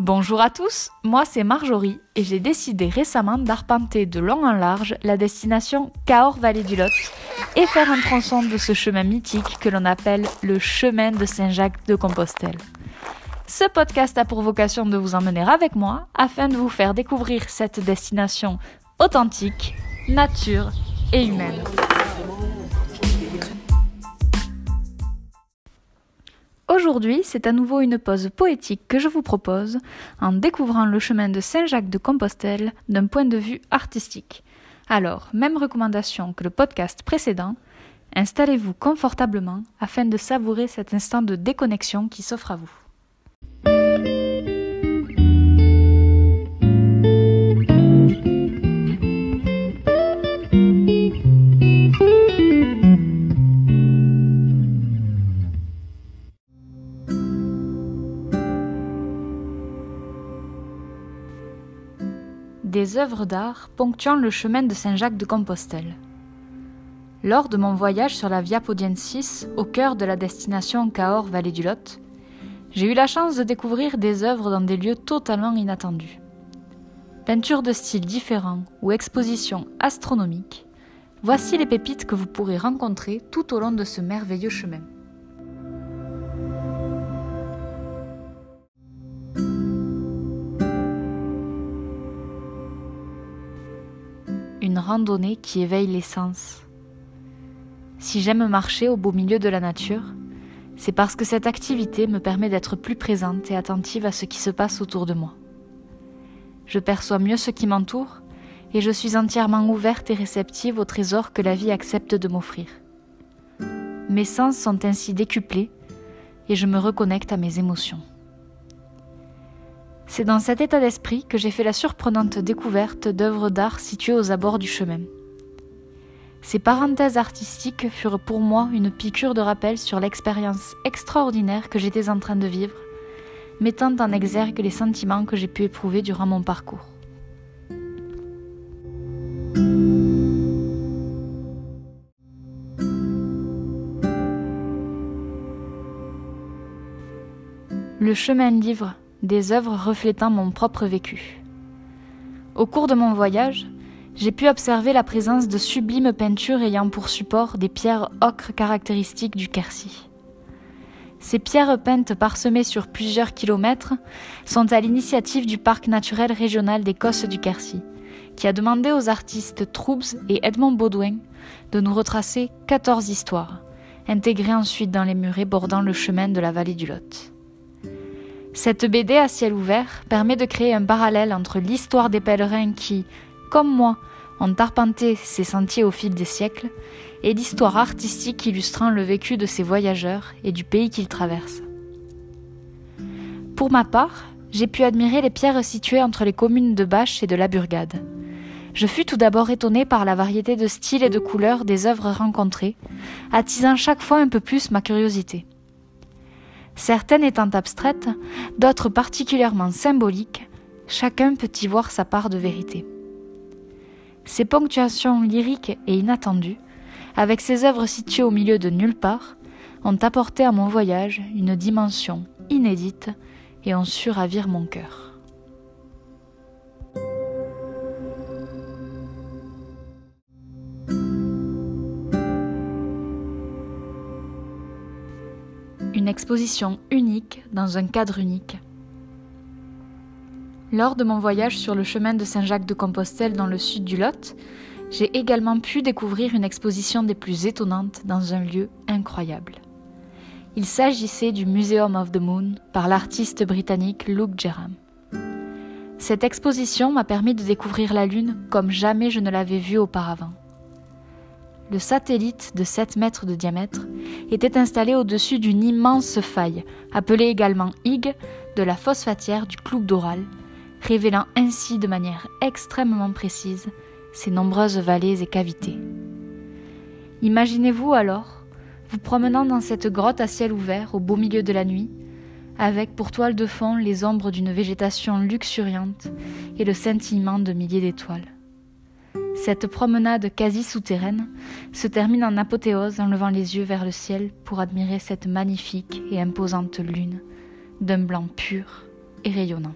Bonjour à tous, moi c'est Marjorie et j'ai décidé récemment d'arpenter de long en large la destination Cahors-Vallée du Lot et faire un tronçon de ce chemin mythique que l'on appelle le chemin de Saint-Jacques de Compostelle. Ce podcast a pour vocation de vous emmener avec moi afin de vous faire découvrir cette destination authentique, nature et humaine. Aujourd'hui, c'est à nouveau une pause poétique que je vous propose en découvrant le chemin de Saint-Jacques de Compostelle d'un point de vue artistique. Alors, même recommandation que le podcast précédent, installez-vous confortablement afin de savourer cet instant de déconnexion qui s'offre à vous. Des œuvres d'art ponctuant le chemin de Saint-Jacques de Compostelle. Lors de mon voyage sur la Via Podiensis, au cœur de la destination Cahors-Vallée du Lot, j'ai eu la chance de découvrir des œuvres dans des lieux totalement inattendus. Peintures de styles différents ou expositions astronomiques, voici les pépites que vous pourrez rencontrer tout au long de ce merveilleux chemin. Randonnée qui éveille les sens. Si j'aime marcher au beau milieu de la nature, c'est parce que cette activité me permet d'être plus présente et attentive à ce qui se passe autour de moi. Je perçois mieux ce qui m'entoure et je suis entièrement ouverte et réceptive aux trésors que la vie accepte de m'offrir. Mes sens sont ainsi décuplés et je me reconnecte à mes émotions. C'est dans cet état d'esprit que j'ai fait la surprenante découverte d'œuvres d'art situées aux abords du chemin. Ces parenthèses artistiques furent pour moi une piqûre de rappel sur l'expérience extraordinaire que j'étais en train de vivre, mettant en exergue les sentiments que j'ai pu éprouver durant mon parcours. Le chemin livre des œuvres reflétant mon propre vécu. Au cours de mon voyage, j'ai pu observer la présence de sublimes peintures ayant pour support des pierres ocre caractéristiques du Quercy. Ces pierres peintes parsemées sur plusieurs kilomètres sont à l'initiative du parc naturel régional des Cosses du Quercy, qui a demandé aux artistes Troubs et Edmond Baudouin de nous retracer 14 histoires, intégrées ensuite dans les murets bordant le chemin de la vallée du Lot. Cette BD à ciel ouvert permet de créer un parallèle entre l'histoire des pèlerins qui, comme moi, ont arpenté ces sentiers au fil des siècles, et l'histoire artistique illustrant le vécu de ces voyageurs et du pays qu'ils traversent. Pour ma part, j'ai pu admirer les pierres situées entre les communes de Bâche et de la Burgade. Je fus tout d'abord étonné par la variété de styles et de couleurs des œuvres rencontrées, attisant chaque fois un peu plus ma curiosité certaines étant abstraites, d'autres particulièrement symboliques, chacun peut y voir sa part de vérité. Ces ponctuations lyriques et inattendues, avec ces œuvres situées au milieu de nulle part, ont apporté à mon voyage une dimension inédite et ont su ravir mon cœur. Exposition unique dans un cadre unique. Lors de mon voyage sur le chemin de Saint-Jacques de Compostelle dans le sud du Lot, j'ai également pu découvrir une exposition des plus étonnantes dans un lieu incroyable. Il s'agissait du Museum of the Moon par l'artiste britannique Luke Jerram. Cette exposition m'a permis de découvrir la Lune comme jamais je ne l'avais vue auparavant le satellite de 7 mètres de diamètre était installé au-dessus d'une immense faille, appelée également Higg, de la phosphatière du clou d'Oral, révélant ainsi de manière extrêmement précise ses nombreuses vallées et cavités. Imaginez-vous alors, vous promenant dans cette grotte à ciel ouvert au beau milieu de la nuit, avec pour toile de fond les ombres d'une végétation luxuriante et le scintillement de milliers d'étoiles. Cette promenade quasi souterraine se termine en apothéose en levant les yeux vers le ciel pour admirer cette magnifique et imposante lune d'un blanc pur et rayonnant.